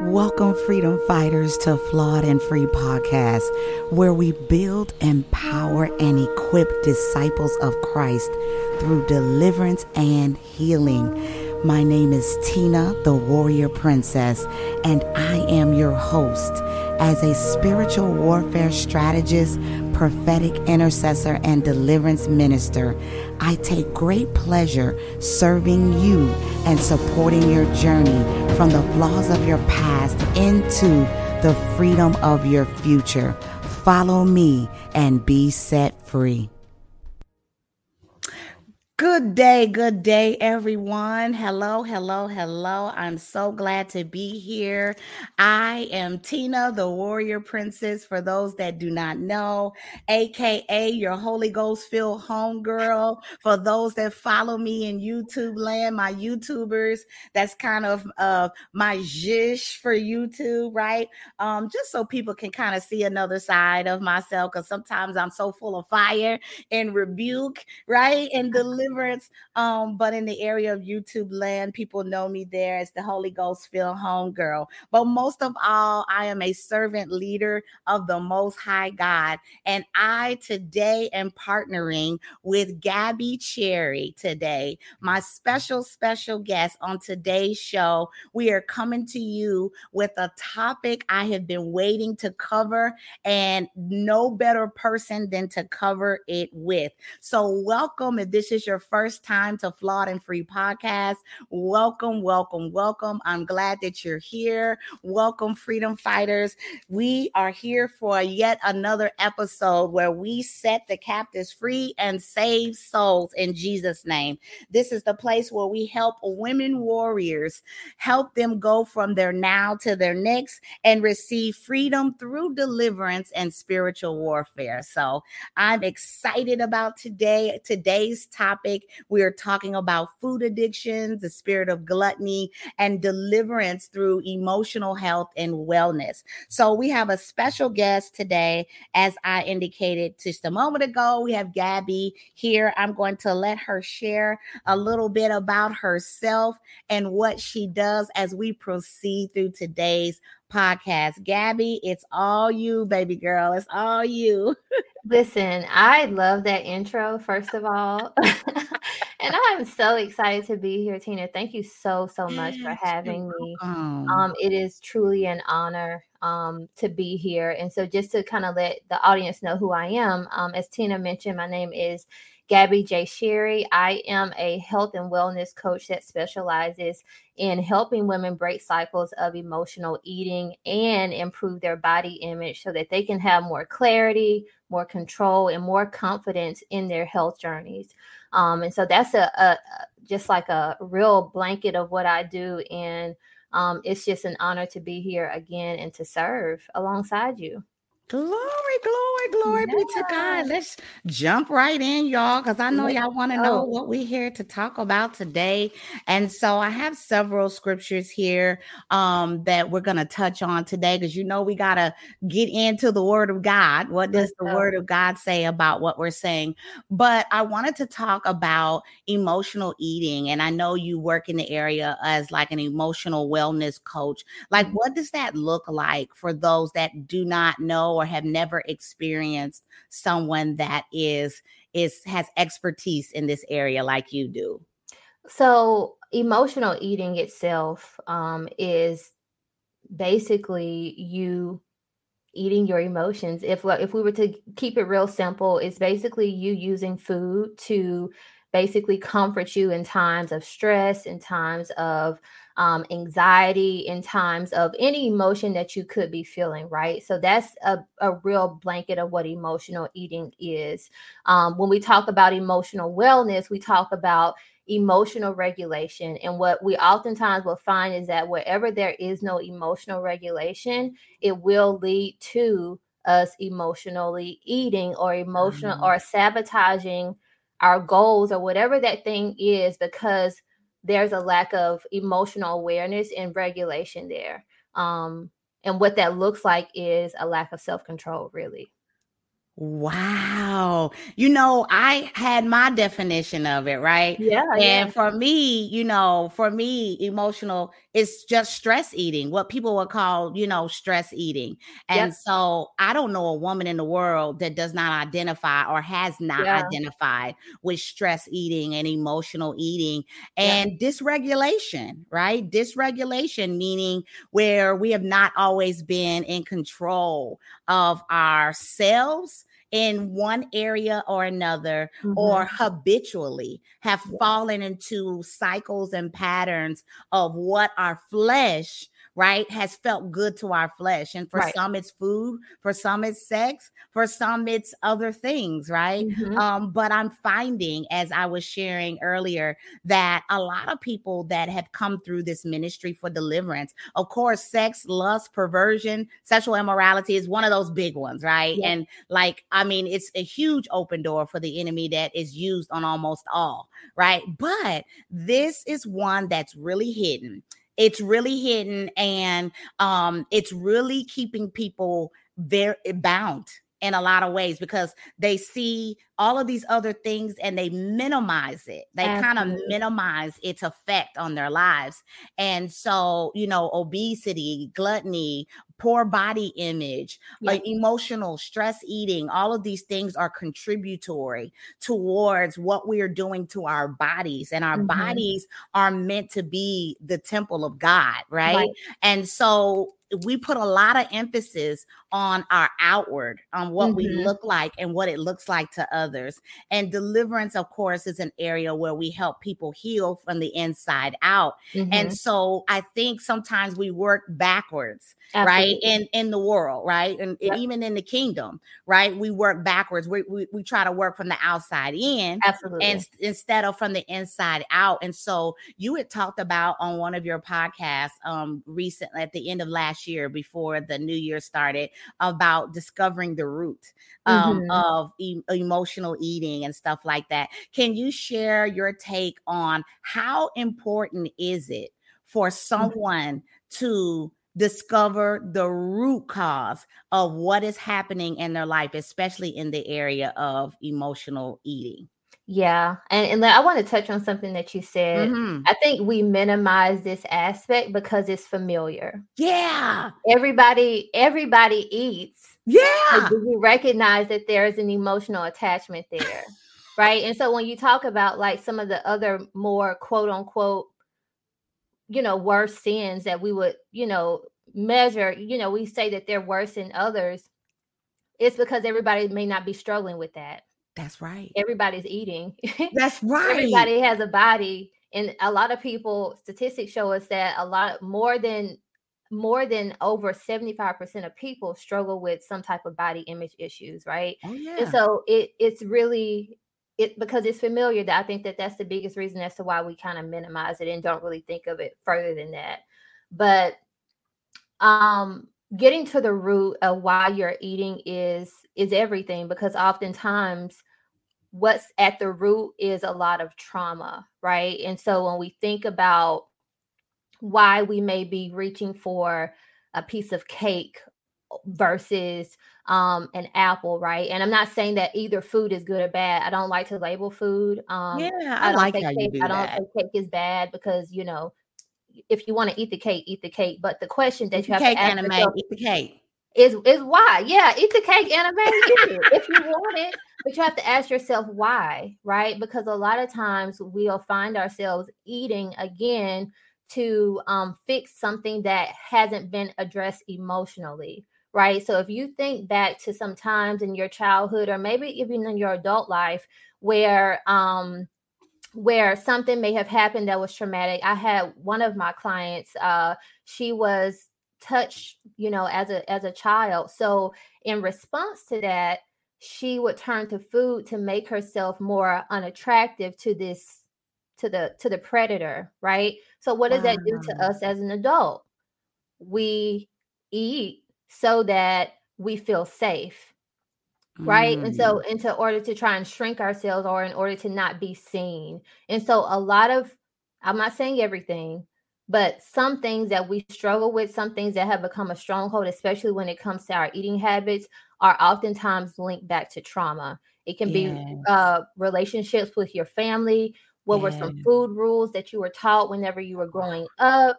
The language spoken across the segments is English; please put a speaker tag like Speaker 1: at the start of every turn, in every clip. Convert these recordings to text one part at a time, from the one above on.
Speaker 1: Welcome, freedom fighters, to Flawed and Free Podcast, where we build, empower, and equip disciples of Christ through deliverance and healing. My name is Tina, the Warrior Princess, and I am your host. As a spiritual warfare strategist, prophetic intercessor, and deliverance minister, I take great pleasure serving you and supporting your journey from the flaws of your past into the freedom of your future. Follow me and be set free. Good day, good day, everyone. Hello, hello, hello. I'm so glad to be here. I am Tina, the Warrior Princess, for those that do not know, aka your Holy Ghost filled homegirl. For those that follow me in YouTube land, my YouTubers, that's kind of uh, my zhish for YouTube, right? Um, just so people can kind of see another side of myself, because sometimes I'm so full of fire and rebuke, right? And deliver deliverance. Um, but in the area of YouTube land, people know me there as the Holy Ghost filled home girl. But most of all, I am a servant leader of the Most High God. And I today am partnering with Gabby Cherry today, my special, special guest on today's show. We are coming to you with a topic I have been waiting to cover, and no better person than to cover it with. So, welcome if this is your your first time to Flawed and Free podcast, welcome, welcome, welcome. I'm glad that you're here. Welcome, freedom fighters. We are here for yet another episode where we set the captives free and save souls in Jesus' name. This is the place where we help women warriors help them go from their now to their next and receive freedom through deliverance and spiritual warfare. So I'm excited about today, today's topic topic. We are talking about food addictions, the spirit of gluttony, and deliverance through emotional health and wellness. So we have a special guest today. As I indicated just a moment ago, we have Gabby here. I'm going to let her share a little bit about herself and what she does as we proceed through today's podcast. Gabby, it's all you, baby girl. It's all you.
Speaker 2: Listen, I love that intro, first of all. and I'm so excited to be here, Tina. Thank you so, so much for having me. Um, it is truly an honor um, to be here. And so, just to kind of let the audience know who I am, um, as Tina mentioned, my name is Gabby J. Sherry. I am a health and wellness coach that specializes in helping women break cycles of emotional eating and improve their body image so that they can have more clarity, more control, and more confidence in their health journeys. Um, and so that's a, a, just like a real blanket of what I do. And um, it's just an honor to be here again and to serve alongside you.
Speaker 1: Glory, glory, glory yeah. be to God. Let's jump right in, y'all, because I know y'all want to know what we're here to talk about today. And so I have several scriptures here um, that we're going to touch on today because you know we got to get into the word of God. What does the word of God say about what we're saying? But I wanted to talk about emotional eating. And I know you work in the area as like an emotional wellness coach. Like, mm-hmm. what does that look like for those that do not know? Or have never experienced someone that is is has expertise in this area like you do?
Speaker 2: So emotional eating itself um, is basically you eating your emotions. If if we were to keep it real simple it's basically you using food to basically comfort you in times of stress in times of um, anxiety, in times of any emotion that you could be feeling, right? So that's a, a real blanket of what emotional eating is. Um, when we talk about emotional wellness, we talk about emotional regulation. And what we oftentimes will find is that wherever there is no emotional regulation, it will lead to us emotionally eating or emotional mm-hmm. or sabotaging our goals or whatever that thing is because there's a lack of emotional awareness and regulation there. Um, and what that looks like is a lack of self control, really.
Speaker 1: Wow. You know, I had my definition of it, right?
Speaker 2: Yeah.
Speaker 1: And
Speaker 2: yeah.
Speaker 1: for me, you know, for me, emotional is just stress eating, what people would call, you know, stress eating. And so I don't know a woman in the world that does not identify or has not yeah. identified with stress eating and emotional eating and yeah. dysregulation, right? Dysregulation, meaning where we have not always been in control of ourselves in one area or another mm-hmm. or habitually have fallen into cycles and patterns of what our flesh right, has felt good to our flesh. And for right. some, it's food, for some, it's sex, for some, it's other things, right? Mm-hmm. Um, but I'm finding, as I was sharing earlier, that a lot of people that have come through this ministry for deliverance, of course, sex, lust, perversion, sexual immorality is one of those big ones, right? Yeah. And like, I mean, it's a huge open door for the enemy that is used on almost all, right? But this is one that's really hidden it's really hidden and um, it's really keeping people very bound in a lot of ways because they see all of these other things and they minimize it. They kind of minimize its effect on their lives. And so, you know, obesity, gluttony, poor body image, yeah. like emotional stress eating, all of these things are contributory towards what we are doing to our bodies. And our mm-hmm. bodies are meant to be the temple of God, right? right? And so we put a lot of emphasis on our outward, on what mm-hmm. we look like and what it looks like to others. And deliverance, of course, is an area where we help people heal from the inside out. Mm-hmm. And so I think sometimes we work backwards, Absolutely. right? In in the world, right? And, yep. and, even in the kingdom, right? We work backwards. We, we, we try to work from the outside in,
Speaker 2: Absolutely.
Speaker 1: And, instead of from the inside out. And so you had talked about on one of your podcasts um recently at the end of last year before the new year started about discovering the root um, mm-hmm. of e- emotional eating and stuff like that. Can you share your take on how important is it for mm-hmm. someone to discover the root cause of what is happening in their life, especially in the area of emotional eating?
Speaker 2: Yeah. And, and I want to touch on something that you said. Mm-hmm. I think we minimize this aspect because it's familiar.
Speaker 1: Yeah.
Speaker 2: Everybody, everybody eats.
Speaker 1: Yeah.
Speaker 2: we recognize that there is an emotional attachment there? right. And so when you talk about like some of the other more quote unquote, you know, worse sins that we would, you know, measure, you know, we say that they're worse than others. It's because everybody may not be struggling with that
Speaker 1: that's right.
Speaker 2: Everybody's eating.
Speaker 1: That's right.
Speaker 2: Everybody has a body. And a lot of people, statistics show us that a lot more than more than over 75% of people struggle with some type of body image issues, right?
Speaker 1: Oh, yeah.
Speaker 2: And so it it's really it because it's familiar that I think that that's the biggest reason as to why we kind of minimize it and don't really think of it further than that. But um getting to the root of why you're eating is is everything because oftentimes what's at the root is a lot of trauma, right? And so when we think about why we may be reaching for a piece of cake versus um an apple right? And i'm not saying that either food is good or bad. I don't like to label food um
Speaker 1: yeah i, I like how
Speaker 2: cake,
Speaker 1: you do i
Speaker 2: don't
Speaker 1: that.
Speaker 2: say cake is bad because you know if you want to eat the cake eat the cake. But the question that
Speaker 1: eat
Speaker 2: you have to ask
Speaker 1: anime
Speaker 2: yourself,
Speaker 1: eat the cake.
Speaker 2: is is why? Yeah eat the cake anime if you want it but you have to ask yourself why, right? Because a lot of times we'll find ourselves eating again to um, fix something that hasn't been addressed emotionally, right? So if you think back to some times in your childhood or maybe even in your adult life where um, where something may have happened that was traumatic. I had one of my clients, uh, she was touched, you know, as a as a child. So in response to that, she would turn to food to make herself more unattractive to this to the to the predator, right? So what does wow. that do to us as an adult? We eat so that we feel safe right mm. and so mm. into order to try and shrink ourselves or in order to not be seen and so a lot of i'm not saying everything but some things that we struggle with some things that have become a stronghold especially when it comes to our eating habits are oftentimes linked back to trauma. It can yes. be uh, relationships with your family. What yes. were some food rules that you were taught whenever you were growing up?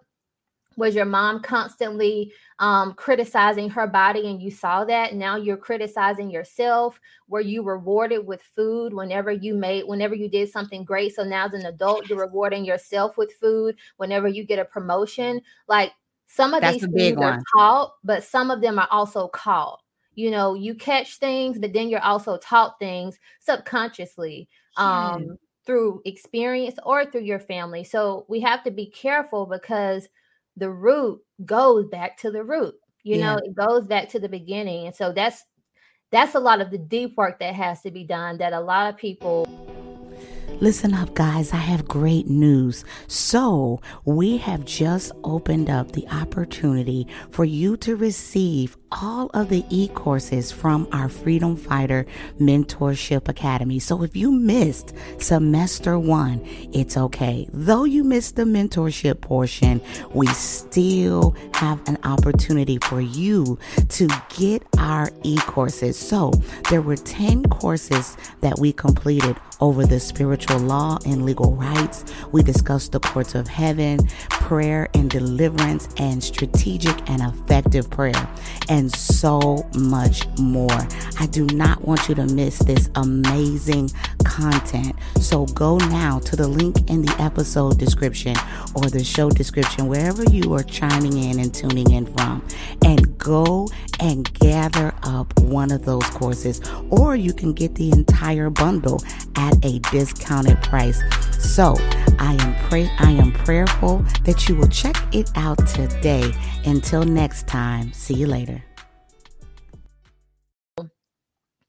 Speaker 2: Was your mom constantly um, criticizing her body and you saw that? Now you're criticizing yourself were you rewarded with food whenever you made whenever you did something great. So now as an adult you're rewarding yourself with food whenever you get a promotion. Like some of That's these things are taught but some of them are also caught you know you catch things but then you're also taught things subconsciously um, through experience or through your family so we have to be careful because the root goes back to the root. You yeah. know, it goes back to the beginning. And so that's that's a lot of the deep work that has to be done that a lot of people
Speaker 1: Listen up, guys. I have great news. So, we have just opened up the opportunity for you to receive all of the e courses from our Freedom Fighter Mentorship Academy. So if you missed semester one, it's okay. Though you missed the mentorship portion, we still have an opportunity for you to get our e courses. So there were 10 courses that we completed over the spiritual law and legal rights. We discussed the courts of heaven, prayer and deliverance, and strategic and effective prayer. And and so much more. I do not want you to miss this amazing content. So go now to the link in the episode description or the show description, wherever you are chiming in and tuning in from, and go and gather up one of those courses, or you can get the entire bundle at a discounted price. So I am pray I am prayerful that you will check it out today. Until next time, see you later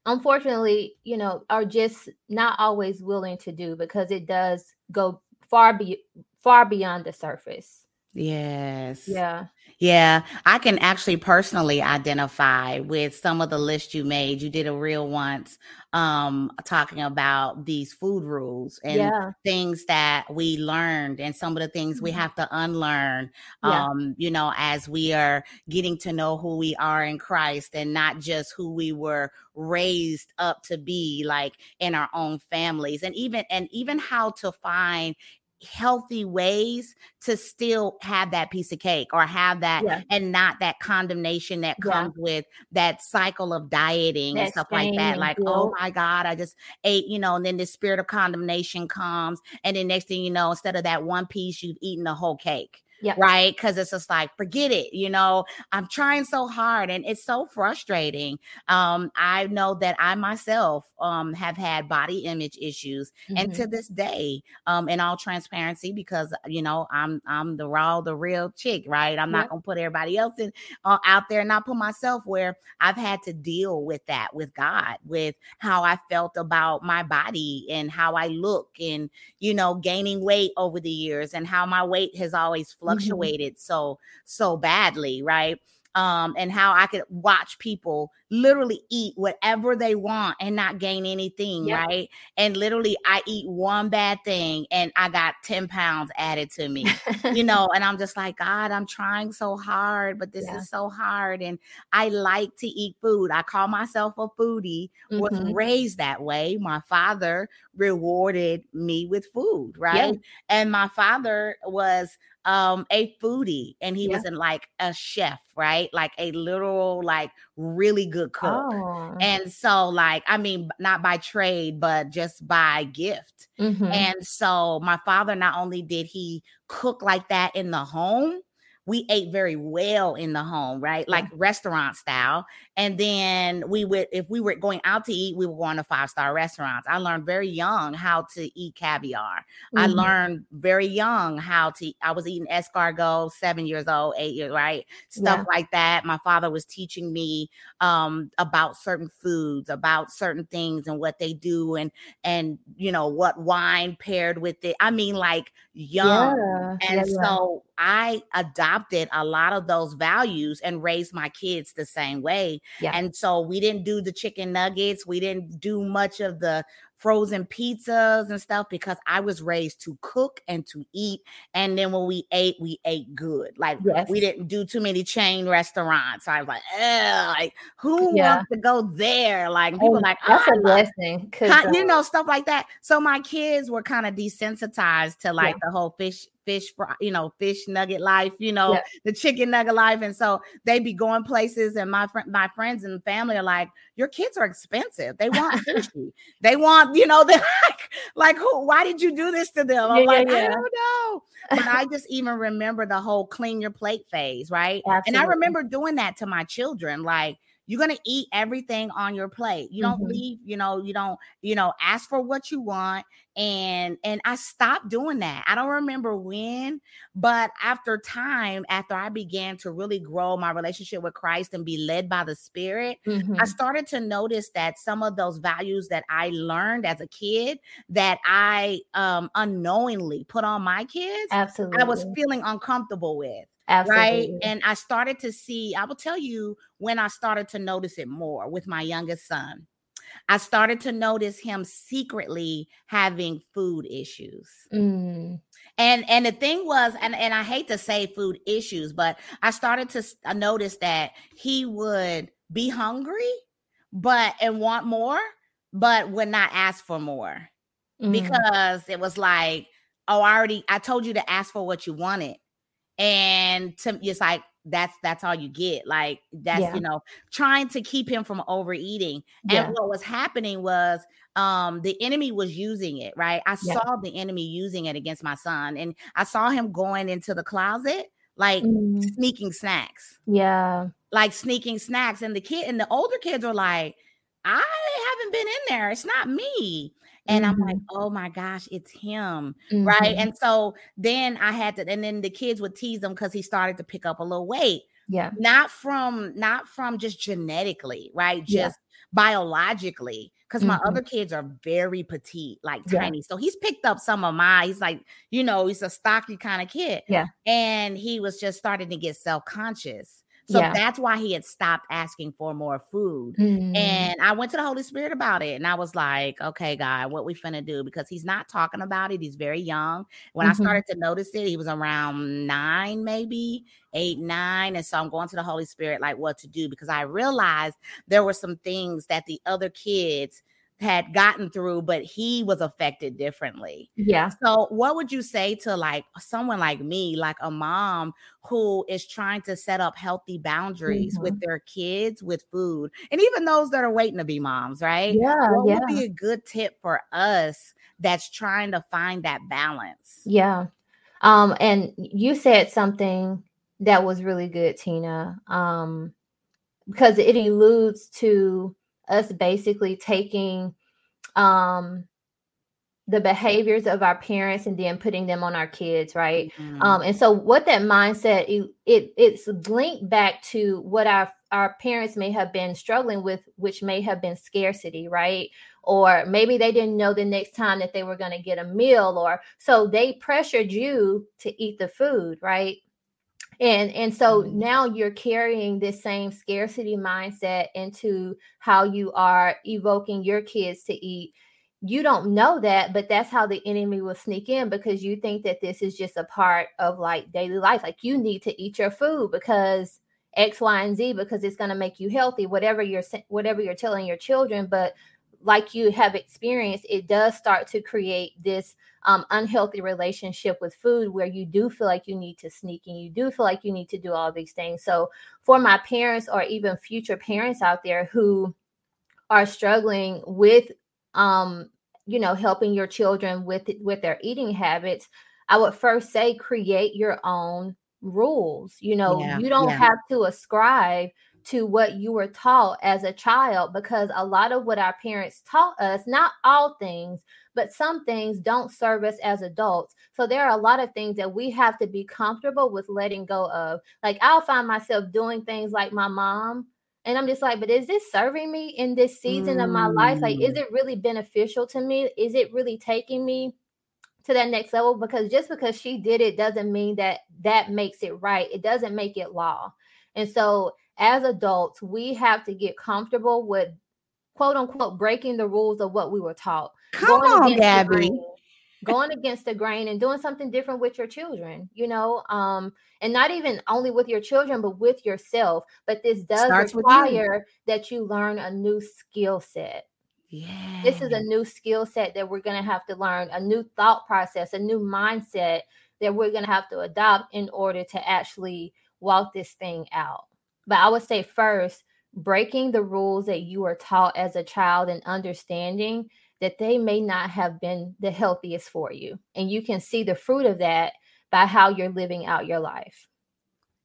Speaker 2: unfortunately, you know, are just not always willing to do because it does go far be far beyond the surface.
Speaker 1: Yes.
Speaker 2: Yeah.
Speaker 1: Yeah. I can actually personally identify with some of the lists you made. You did a reel once um talking about these food rules and yeah. things that we learned and some of the things we mm-hmm. have to unlearn yeah. um you know as we are getting to know who we are in Christ and not just who we were raised up to be like in our own families and even and even how to find healthy ways to still have that piece of cake or have that yeah. and not that condemnation that comes yeah. with that cycle of dieting and stuff like that like oh my god i just ate you know and then the spirit of condemnation comes and then next thing you know instead of that one piece you've eaten the whole cake yeah. Right. Cause it's just like, forget it. You know, I'm trying so hard and it's so frustrating. Um, I know that I myself um have had body image issues mm-hmm. and to this day, um, in all transparency, because you know, I'm I'm the raw, the real chick, right? I'm not gonna put everybody else in uh, out there and not put myself where I've had to deal with that with God, with how I felt about my body and how I look and you know, gaining weight over the years and how my weight has always fluctuated. Fluctuated mm-hmm. so so badly, right? Um, and how I could watch people literally eat whatever they want and not gain anything, yep. right? And literally, I eat one bad thing and I got 10 pounds added to me, you know, and I'm just like, God, I'm trying so hard, but this yeah. is so hard. And I like to eat food. I call myself a foodie, mm-hmm. was raised that way. My father rewarded me with food, right? Yep. And my father was um a foodie and he yeah. wasn't like a chef right like a literal like really good cook oh. and so like i mean not by trade but just by gift mm-hmm. and so my father not only did he cook like that in the home we ate very well in the home, right? Like yeah. restaurant style. And then we would, if we were going out to eat, we were going to five star restaurants. I learned very young how to eat caviar. Mm-hmm. I learned very young how to, I was eating escargot, seven years old, eight years, right? Stuff yeah. like that. My father was teaching me um, about certain foods, about certain things and what they do and, and, you know, what wine paired with it. I mean, like young. Yeah. And so I adopted a lot of those values and raised my kids the same way. Yeah. And so we didn't do the chicken nuggets. We didn't do much of the frozen pizzas and stuff because I was raised to cook and to eat. And then when we ate, we ate good. Like yes. we didn't do too many chain restaurants. So I was like, like who yeah. wants to go there? Like people oh, like
Speaker 2: that's oh, a ah, blessing.
Speaker 1: you uh know, stuff like that. So my kids were kind of desensitized to like yeah. the whole fish fish you know, fish nugget life, you know, yeah. the chicken nugget life. And so they be going places, and my friend, my friends and family are like, Your kids are expensive. They want fishy. they want, you know, they like, like who why did you do this to them? I'm yeah, like, yeah, I don't know. But I just even remember the whole clean your plate phase, right? Absolutely. And I remember doing that to my children, like you're going to eat everything on your plate. You don't mm-hmm. leave, you know, you don't, you know, ask for what you want and and I stopped doing that. I don't remember when, but after time after I began to really grow my relationship with Christ and be led by the Spirit, mm-hmm. I started to notice that some of those values that I learned as a kid that I um unknowingly put on my kids,
Speaker 2: absolutely
Speaker 1: I was feeling uncomfortable with. Absolutely. Right. And I started to see, I will tell you when I started to notice it more with my youngest son. I started to notice him secretly having food issues. Mm. And and the thing was, and, and I hate to say food issues, but I started to uh, notice that he would be hungry, but and want more, but would not ask for more. Mm. Because it was like, oh, I already I told you to ask for what you wanted and to, it's like that's that's all you get like that's yeah. you know trying to keep him from overeating yeah. and what was happening was um the enemy was using it right i yeah. saw the enemy using it against my son and i saw him going into the closet like mm. sneaking snacks
Speaker 2: yeah
Speaker 1: like sneaking snacks and the kid and the older kids are like i haven't been in there it's not me and mm-hmm. I'm like, mm-hmm. oh my gosh, it's him. Mm-hmm. Right. And so then I had to, and then the kids would tease him because he started to pick up a little weight.
Speaker 2: Yeah.
Speaker 1: Not from, not from just genetically, right? Just yeah. biologically. Because mm-hmm. my other kids are very petite, like yeah. tiny. So he's picked up some of my, he's like, you know, he's a stocky kind of kid.
Speaker 2: Yeah.
Speaker 1: And he was just starting to get self-conscious. So yeah. that's why he had stopped asking for more food. Mm-hmm. And I went to the Holy Spirit about it. And I was like, okay, God, what we finna do? Because he's not talking about it. He's very young. When mm-hmm. I started to notice it, he was around nine, maybe eight, nine. And so I'm going to the Holy Spirit, like what to do, because I realized there were some things that the other kids had gotten through, but he was affected differently.
Speaker 2: Yeah.
Speaker 1: So, what would you say to like someone like me, like a mom who is trying to set up healthy boundaries mm-hmm. with their kids with food, and even those that are waiting to be moms, right?
Speaker 2: Yeah.
Speaker 1: What
Speaker 2: yeah.
Speaker 1: would be a good tip for us that's trying to find that balance?
Speaker 2: Yeah. Um, and you said something that was really good, Tina. Um, because it alludes to us basically taking um the behaviors of our parents and then putting them on our kids right? Mm-hmm. um and so what that mindset it, it it's linked back to what our our parents may have been struggling with which may have been scarcity right? Or maybe they didn't know the next time that they were going to get a meal or so they pressured you to eat the food right and and so mm-hmm. now you're carrying this same scarcity mindset into how you are evoking your kids to eat you don't know that but that's how the enemy will sneak in because you think that this is just a part of like daily life like you need to eat your food because x y and z because it's going to make you healthy whatever you're whatever you're telling your children but like you have experienced, it does start to create this um, unhealthy relationship with food where you do feel like you need to sneak and you do feel like you need to do all these things. So, for my parents or even future parents out there who are struggling with, um, you know, helping your children with with their eating habits, I would first say create your own rules. You know, yeah, you don't yeah. have to ascribe to what you were taught as a child because a lot of what our parents taught us, not all things, but some things don't serve us as adults. So there are a lot of things that we have to be comfortable with letting go of. Like I'll find myself doing things like my mom. And I'm just like, but is this serving me in this season mm. of my life? Like, is mm. it really beneficial to me? Is it really taking me to that next level? Because just because she did it doesn't mean that that makes it right. It doesn't make it law. And so as adults, we have to get comfortable with quote unquote breaking the rules of what we were taught.
Speaker 1: Come on, Gabby.
Speaker 2: Grain, going against the grain and doing something different with your children, you know, um, and not even only with your children, but with yourself. But this does Starts require you. that you learn a new skill set.
Speaker 1: Yeah.
Speaker 2: This is a new skill set that we're going to have to learn, a new thought process, a new mindset that we're going to have to adopt in order to actually walk this thing out. But I would say first, breaking the rules that you were taught as a child and understanding that they may not have been the healthiest for you. And you can see the fruit of that by how you're living out your life.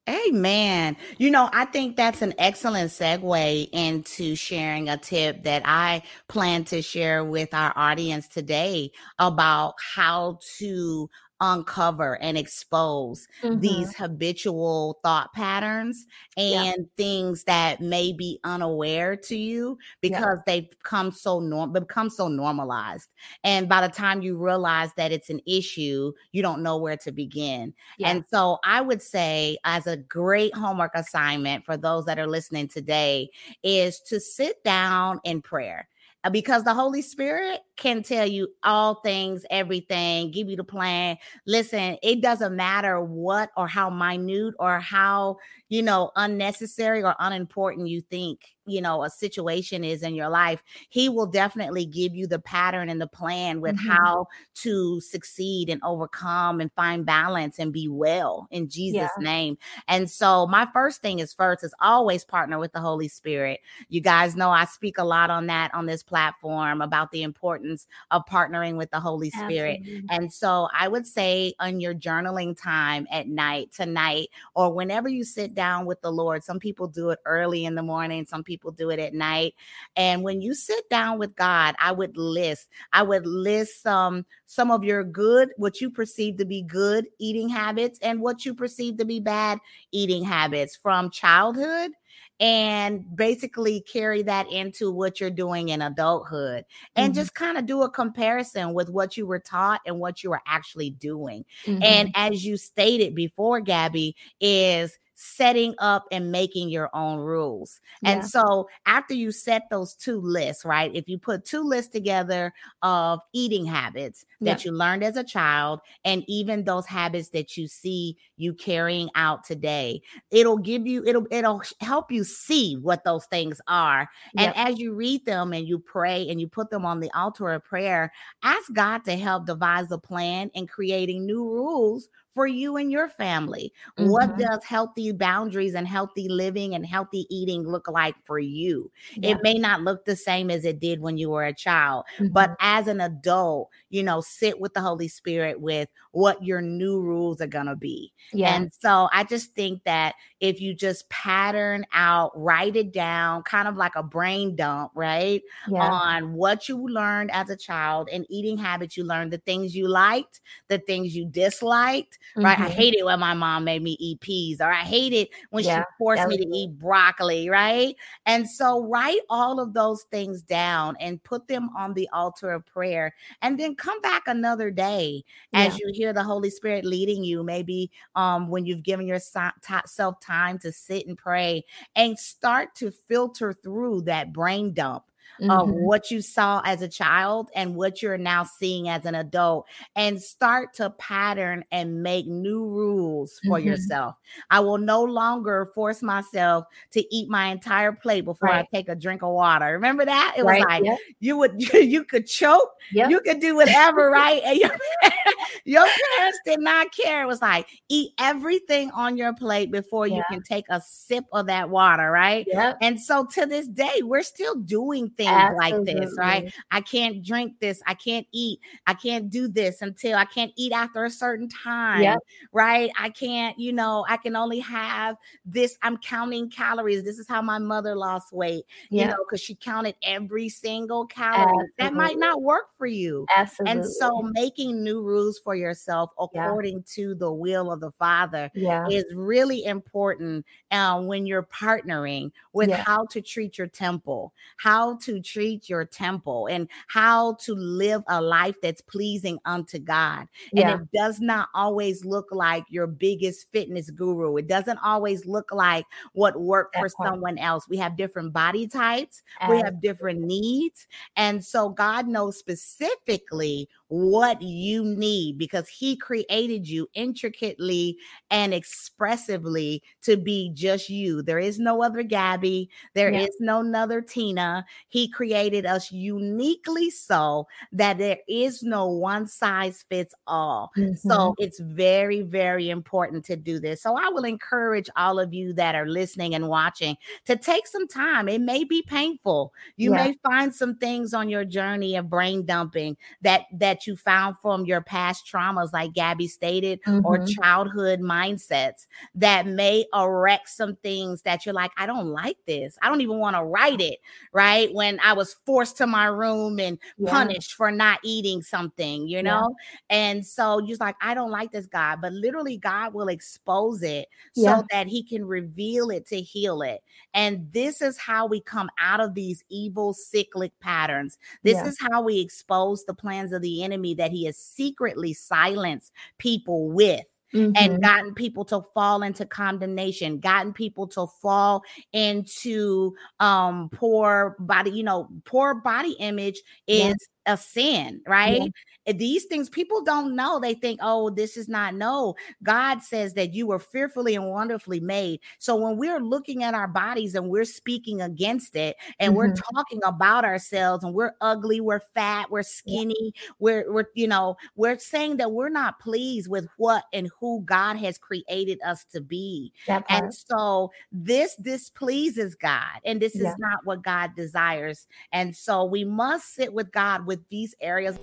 Speaker 1: Amen. You know, I think that's an excellent segue into sharing a tip that I plan to share with our audience today about how to uncover and expose mm-hmm. these habitual thought patterns and yeah. things that may be unaware to you because yeah. they've become so norm become so normalized and by the time you realize that it's an issue you don't know where to begin yeah. and so i would say as a great homework assignment for those that are listening today is to sit down in prayer because the Holy Spirit can tell you all things, everything, give you the plan. Listen, it doesn't matter what or how minute or how, you know, unnecessary or unimportant you think you know a situation is in your life he will definitely give you the pattern and the plan with mm-hmm. how to succeed and overcome and find balance and be well in jesus yeah. name and so my first thing is first is always partner with the holy spirit you guys know i speak a lot on that on this platform about the importance of partnering with the holy spirit Absolutely. and so i would say on your journaling time at night tonight or whenever you sit down with the lord some people do it early in the morning some people people do it at night. And when you sit down with God, I would list, I would list um, some of your good, what you perceive to be good eating habits, and what you perceive to be bad eating habits from childhood and basically carry that into what you're doing in adulthood and mm-hmm. just kind of do a comparison with what you were taught and what you were actually doing. Mm-hmm. And as you stated before, Gabby, is setting up and making your own rules. Yeah. And so after you set those two lists, right? If you put two lists together of eating habits that yeah. you learned as a child and even those habits that you see you carrying out today, it'll give you it'll it'll help you see what those things are. And yeah. as you read them and you pray and you put them on the altar of prayer, ask God to help devise a plan in creating new rules for you and your family? Mm-hmm. What does healthy boundaries and healthy living and healthy eating look like for you? Yeah. It may not look the same as it did when you were a child, mm-hmm. but as an adult, you know, sit with the Holy Spirit with what your new rules are going to be. Yeah. And so I just think that if you just pattern out, write it down, kind of like a brain dump, right? Yeah. On what you learned as a child and eating habits you learned, the things you liked, the things you disliked, mm-hmm. right? I mm-hmm. hated when my mom made me eat peas, or I hated when yeah, she forced me to eat broccoli, right? And so write all of those things down and put them on the altar of prayer, and then come back another day as yeah. you hear the Holy Spirit leading you. Maybe um, when you've given yourself time to sit and pray, and start to filter through that brain dump mm-hmm. of what you saw as a child and what you're now seeing as an adult and start to pattern and make new rules for mm-hmm. yourself. I will no longer force myself to eat my entire plate before right. I take a drink of water. Remember that? It was like yep. you would you, you could choke, yep. you could do whatever, right? And your, your parents did not care. It was like eat everything on your plate before yeah. you can take a sip of that water, right?
Speaker 2: Yep.
Speaker 1: And so to this day, we're still doing things Absolutely. like this, right? I can't drink this. I can't eat. I can't do this until I can't eat after a certain time, yep. right? I can't, you know, I can only have this. I'm counting calories. This is how my mother lost weight, yep. you know, because she counted every single calorie. Absolutely. That might not work for you.
Speaker 2: Absolutely.
Speaker 1: And so making new rules for yourself according yeah. to the will of the Father yeah. is really important uh, when you're partnering with yeah. how to treat your temple, how to treat your temple, and how to live a life that's pleasing unto God. And it does not always look like your biggest fitness guru. It doesn't always look like what worked for someone else. We have different body types, we have different needs. And so God knows specifically what you need because he created you intricately and expressively to be just you. There is no other Gabby, There yeah. is no other Tina. He created us uniquely so that there is no one size fits all. Mm-hmm. So it's very, very important to do this. So I will encourage all of you that are listening and watching to take some time. It may be painful. You yeah. may find some things on your journey of brain dumping that that that you found from your past traumas, like Gabby stated, mm-hmm. or childhood mindsets that may erect some things that you're like, I don't like this. I don't even want to write it, right? When I was forced to my room and yeah. punished for not eating something, you know? Yeah. And so you're like, I don't like this, God. But literally, God will expose it yeah. so that He can reveal it to heal it. And this is how we come out of these evil cyclic patterns. This is how we expose the plans of the enemy that he has secretly silenced people with. Mm-hmm. and gotten people to fall into condemnation, gotten people to fall into um poor body, you know, poor body image is yeah. A sin, right? Yeah these things people don't know. They think, oh, this is not no. God says that you were fearfully and wonderfully made. So when we're looking at our bodies and we're speaking against it and mm-hmm. we're talking about ourselves and we're ugly, we're fat, we're skinny, yeah. we're we're you know, we're saying that we're not pleased with what and who God has created us to be. And so this displeases God and this yeah. is not what God desires. And so we must sit with God with these areas.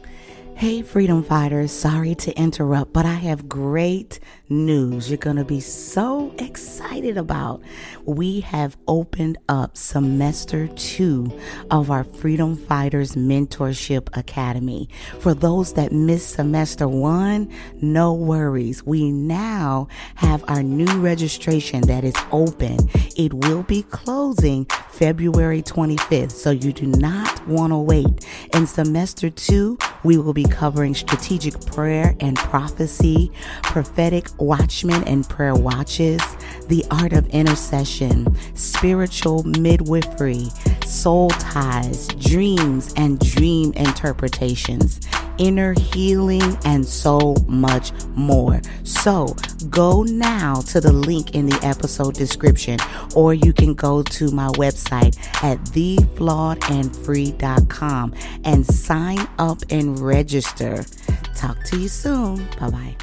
Speaker 3: Hey, freedom fighters, sorry to interrupt, but I have great news you're going to be so excited about. We have opened up semester two of our Freedom Fighters Mentorship Academy. For those that missed semester one, no worries. We now have our new registration that is open. It will be closing February 25th, so you do not want to wait. In semester two, we will be covering strategic prayer and prophecy, prophetic watchmen and prayer watches, the art of intercession, spiritual midwifery, soul ties, dreams and dream interpretations inner healing, and so much more. So go now to the link in the episode description, or you can go to my website at theflawedandfree.com and sign up and register. Talk to you soon. Bye bye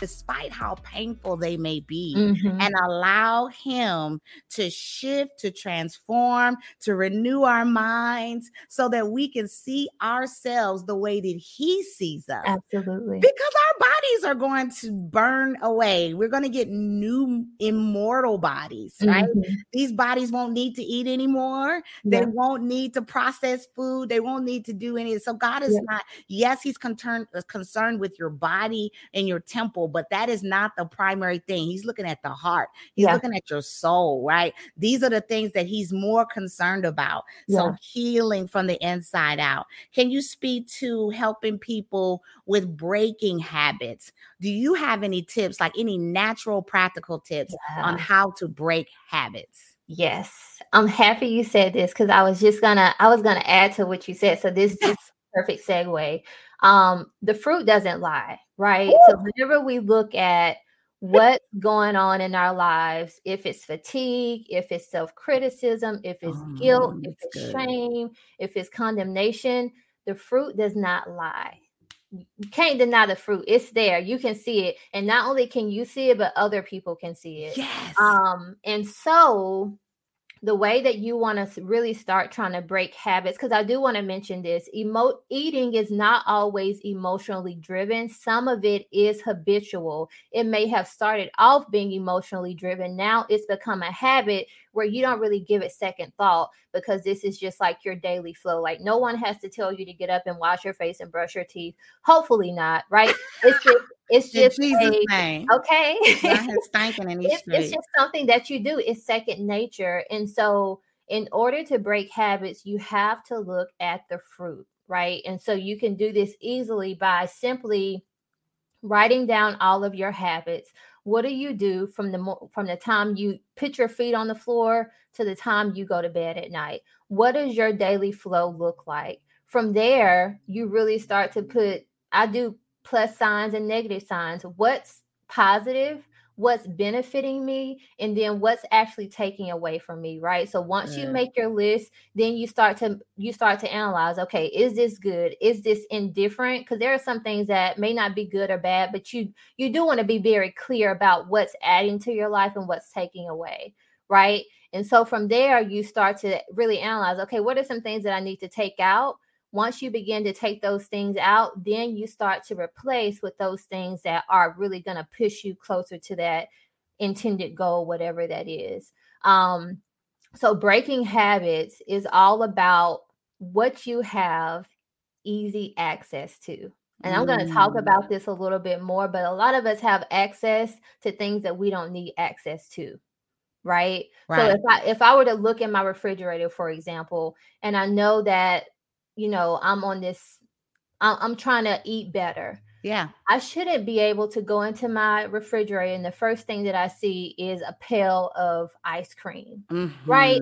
Speaker 1: despite how painful they may be, mm-hmm. and allow Him to shift, to transform, to renew our minds so that we can see ourselves the way that He sees us.
Speaker 2: Absolutely.
Speaker 1: Because our bodies are going to burn away. We're going to get new immortal bodies, right? Mm-hmm. These bodies won't need to eat anymore. Yeah. They won't need to process food. They won't need to do any. So God is yeah. not, yes, He's concerned, uh, concerned with your body and your temple, but that is not the primary thing. He's looking at the heart, he's yeah. looking at your soul, right? These are the things that he's more concerned about. Yeah. So, healing from the inside out. Can you speak to helping people with breaking habits? Do you have any tips, like any natural, practical tips yeah. on how to break habits?
Speaker 2: Yes, I'm happy you said this because I was just gonna I was gonna add to what you said. So this is perfect segue. Um, the fruit doesn't lie right? Ooh. So whenever we look at what's going on in our lives, if it's fatigue, if it's self criticism, if it's oh, guilt, if it's good. shame, if it's condemnation, the fruit does not lie. You can't deny the fruit. It's there. You can see it. And not only can you see it, but other people can see it.
Speaker 1: Yes.
Speaker 2: Um, and so the way that you want to really start trying to break habits because i do want to mention this emo- eating is not always emotionally driven. Some of it is habitual. It may have started off being emotionally driven. Now it's become a habit where you don't really give it second thought because this is just like your daily flow. Like no one has to tell you to get up and wash your face and brush your teeth. Hopefully not right? It's just it's just a, name. okay. it's, it's just something that you do. It's second nature. And so in order to break habits, you have to look at the fruit, right? And so you can do this easily by simply writing down all of your habits. What do you do from the from the time you put your feet on the floor to the time you go to bed at night? What does your daily flow look like? From there, you really start to put I do plus signs and negative signs. What's positive? What's benefiting me? And then what's actually taking away from me, right? So once yeah. you mm. make your list, then you start to you start to analyze, okay, is this good? Is this indifferent? Because there are some things that may not be good or bad, but you you do want to be very clear about what's adding to your life and what's taking away, right? And so from there, you start to really analyze, okay, what are some things that I need to take out? Once you begin to take those things out, then you start to replace with those things that are really going to push you closer to that intended goal, whatever that is. Um, so, breaking habits is all about what you have easy access to. And I'm going to talk mm. about this a little bit more, but a lot of us have access to things that we don't need access to. Right? right. So if I if I were to look in my refrigerator, for example, and I know that you know, I'm on this, I'm, I'm trying to eat better.
Speaker 1: Yeah.
Speaker 2: I shouldn't be able to go into my refrigerator and the first thing that I see is a pail of ice cream. Mm-hmm. Right?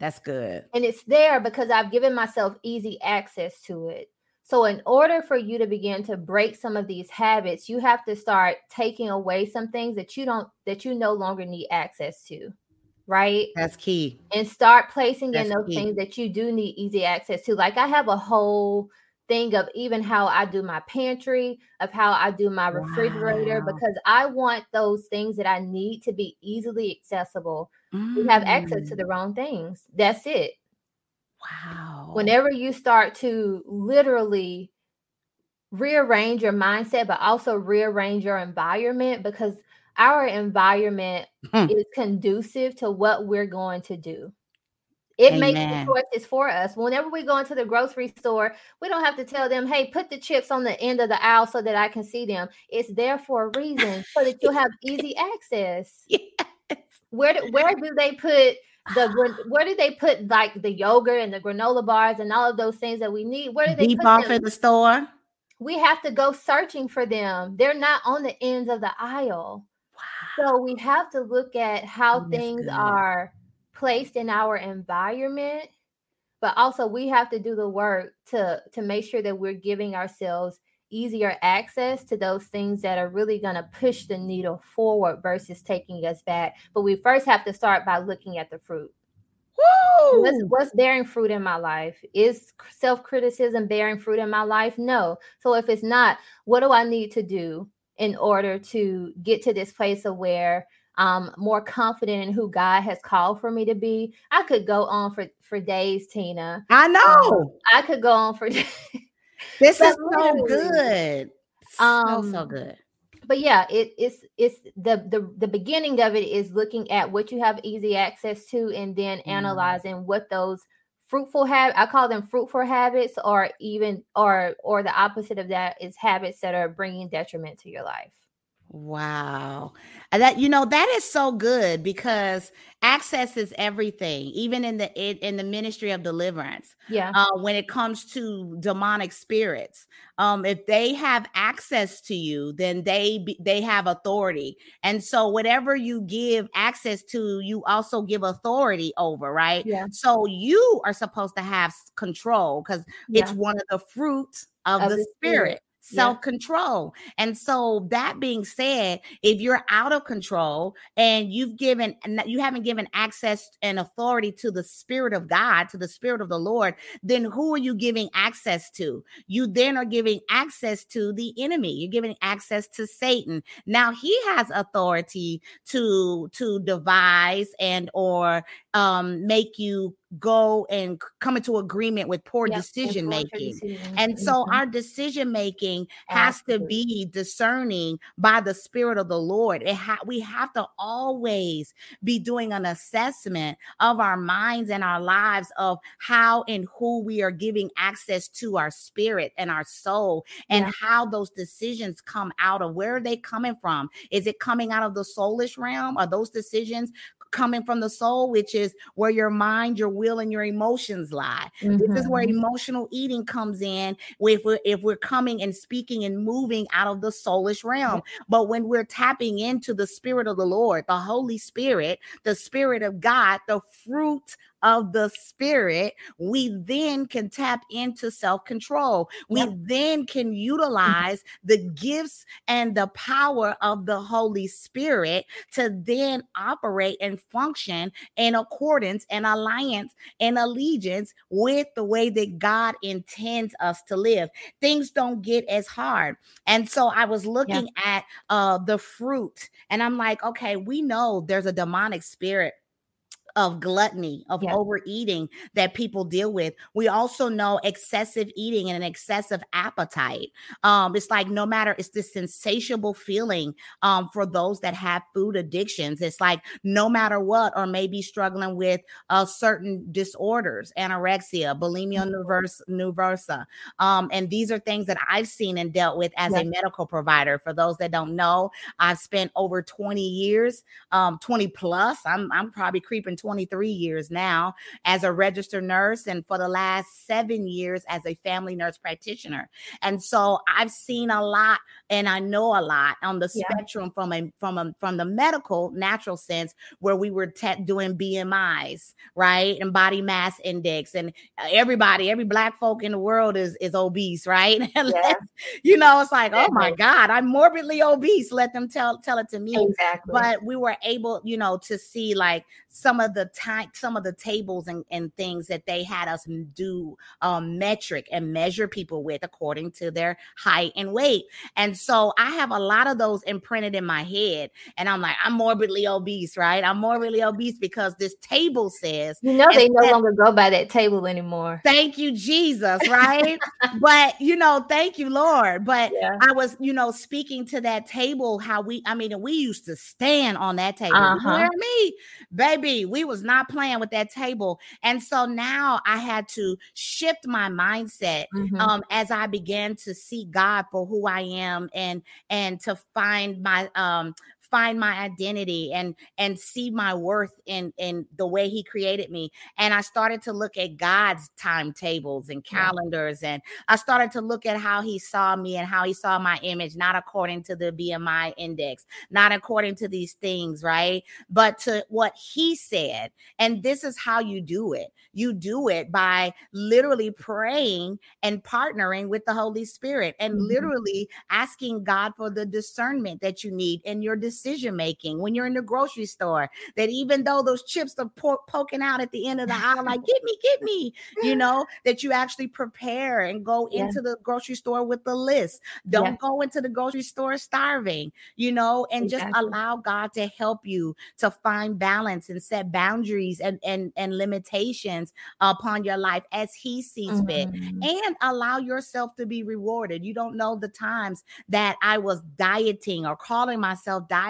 Speaker 1: That's good.
Speaker 2: And it's there because I've given myself easy access to it. So in order for you to begin to break some of these habits, you have to start taking away some things that you don't that you no longer need access to right?
Speaker 1: That's key.
Speaker 2: And start placing That's in those key. things that you do need easy access to. Like I have a whole thing of even how I do my pantry, of how I do my refrigerator, wow. because I want those things that I need to be easily accessible. Mm. You have access to the mm. wrong things. That's it.
Speaker 1: Wow.
Speaker 2: Whenever you start to literally rearrange your mindset, but also rearrange your environment, because our environment hmm. is conducive to what we're going to do. It Amen. makes the choices for us. Whenever we go into the grocery store, we don't have to tell them, hey, put the chips on the end of the aisle so that I can see them. It's there for a reason so that you'll have easy access. Yes. Where do, where do they put the where do they put like the yogurt and the granola bars and all of those things that we need? Where do they
Speaker 1: Deep
Speaker 2: put
Speaker 1: off them? in the store?
Speaker 2: We have to go searching for them. They're not on the ends of the aisle. So we have to look at how mm, That's things good. are placed in our environment, but also we have to do the work to to make sure that we're giving ourselves easier access to those things that are really going to push the needle forward versus taking us back. But we first have to start by looking at the fruit. What's, what's, bearing fruit in my life? Is self criticism bearing fruit in my life? No. So if it's not, what do I need to do in order to get to this place of where I'm more confident in who God has called for me to be. I could go on for for days, Tina.
Speaker 1: I know. Um,
Speaker 2: I could go on for.
Speaker 1: this is so good. Um, so so good.
Speaker 2: But yeah, it, it's it's the the the beginning of it is looking at what you have easy access to, and then mm. analyzing what those fruitful habit i call them fruitful habits or even or or the opposite of that is habits that are bringing detriment to your life
Speaker 1: Wow. That you know that is so good because access is everything even in the in, the ministry of deliverance.
Speaker 2: Yeah. Uh,
Speaker 1: when it comes to demonic spirits. Um if they have access to you then they be, they have authority. And so whatever you give access to you also give authority over, right?
Speaker 2: Yeah.
Speaker 1: So you are supposed to have control cuz yeah. it's one of the fruits of, of the, the, spirit. spirit self control. Yeah. And so, that being said, if you're out of control and you've given, you haven't given access and authority to the Spirit of God, to the Spirit of the Lord, then who are you giving access to? You then are giving access to the enemy. You're giving access to Satan. Now he has authority to to devise and or um, make you go and come into agreement with poor decision making. And so mm-hmm. our decision making has to be discerning by the spirit of the Lord. It ha- we have to always be doing an assessment of our minds and our lives of how and who we are giving access to our spirit and our soul and yeah. how those decisions come out of where are they coming from? Is it coming out of the soulish realm? Are those decisions coming from the soul, which is where your mind, your will, and your emotions lie. Mm-hmm. This is where mm-hmm. emotional eating comes in. If we're, if we're coming and speaking and moving out of the soulish realm, but when we're tapping into the spirit of the Lord, the Holy Spirit, the Spirit of God, the fruit of the spirit, we then can tap into self control. We yep. then can mm-hmm. utilize the gifts and the power of the Holy Spirit to then operate and function in accordance and alliance and allegiance with the way that God intends us to live. Things don't get as hard. And so I was looking yep. at uh, the fruit and I'm like, okay, we know there's a demonic spirit of gluttony, of yeah. overeating that people deal with. We also know excessive eating and an excessive appetite. Um, it's like no matter, it's this insatiable feeling um, for those that have food addictions. It's like no matter what, or maybe struggling with uh, certain disorders, anorexia, bulimia mm-hmm. nervosa. Um, and these are things that I've seen and dealt with as yeah. a medical provider. For those that don't know, I've spent over 20 years, um, 20 plus. I'm, I'm probably creeping 23 years now as a registered nurse and for the last seven years as a family nurse practitioner. And so I've seen a lot and I know a lot on the yeah. spectrum from a from a from the medical natural sense where we were te- doing BMIs, right? And body mass index and uh, everybody, every black folk in the world is is obese, right? Yeah. you know, it's like, oh my God, I'm morbidly obese. Let them tell tell it to me. Exactly. But we were able, you know, to see like some of the time some of the tables and, and things that they had us do um, metric and measure people with according to their height and weight. And so i have a lot of those imprinted in my head and i'm like i'm morbidly obese right? I'm morbidly obese because this table says
Speaker 2: you know they no longer go by that table anymore.
Speaker 1: Thank you jesus right? But you know thank you lord. But yeah. i was you know speaking to that table how we i mean we used to stand on that table. Uh-huh. you hear me? Baby we was not playing with that table. And so now I had to shift my mindset mm-hmm. um, as I began to see God for who I am and and to find my um find my identity and and see my worth in in the way he created me. And i started to look at god's timetables and calendars and i started to look at how he saw me and how he saw my image not according to the bmi index not according to these things right? But to what he said. And this is how you do it. You do it by literally praying and partnering with the holy spirit and mm-hmm. literally asking god for the discernment that you need in your decision decision making when you're in the grocery store. That even though those chips are po- poking out at the end of the aisle, like, get me, get me, you know, that you actually prepare and go yeah. into the grocery store with the list. Don't yeah. go into the grocery store starving, you know, and exactly. just allow God to help you to find balance and set boundaries and, and, and limitations upon your life as He sees mm-hmm. fit and allow yourself to be rewarded. You don't know the times that I was dieting or calling myself dieting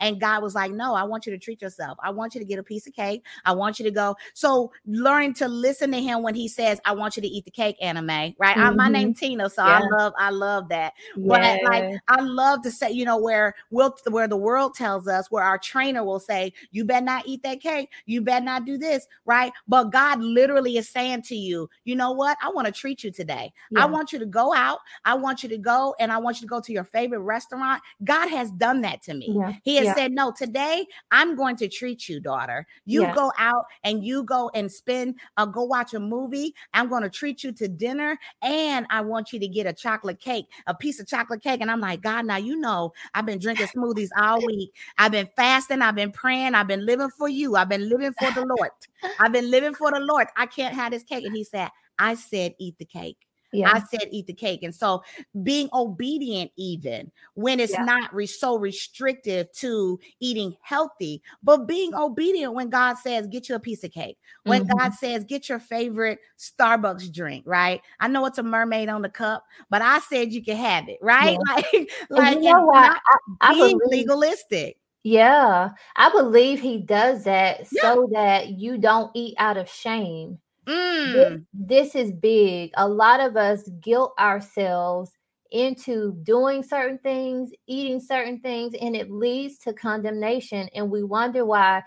Speaker 1: And God was like, No, I want you to treat yourself. I want you to get a piece of cake. I want you to go. So learning to listen to him when he says, I want you to eat the cake, anime, right? Mm-hmm. I, my name. Tina, so yeah. I love, I love that. Yeah. But like I love to say, you know, where we'll where the world tells us, where our trainer will say, You better not eat that cake, you better not do this, right? But God literally is saying to you, you know what? I want to treat you today. Yeah. I want you to go out. I want you to go and I want you to go to your favorite restaurant. God has done that to me. Yeah. He has yeah. said, No, today I'm going to treat you, daughter. You go out and you go and spend, uh, go watch a movie. I'm going to treat you to dinner and I want you to get a chocolate cake, a piece of chocolate cake. And I'm like, God, now you know I've been drinking smoothies all week. I've been fasting, I've been praying, I've been living for you, I've been living for the Lord. I've been living for the Lord. I can't have this cake. And he said, I said, eat the cake. Yeah. I said eat the cake. And so being obedient, even when it's yeah. not re- so restrictive to eating healthy, but being obedient when God says, get you a piece of cake, when mm-hmm. God says, get your favorite Starbucks drink, right? I know it's a mermaid on the cup, but I said you can have it, right? Yeah. Like, like you know what? I, being legalistic.
Speaker 2: Yeah, I believe he does that so that you don't eat out of shame. Mm. This, this is big. A lot of us guilt ourselves into doing certain things, eating certain things, and it leads to condemnation. And we wonder why,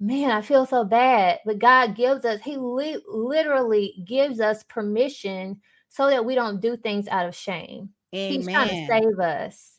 Speaker 2: man, I feel so bad. But God gives us, He li- literally gives us permission so that we don't do things out of shame. Amen. He's trying to save us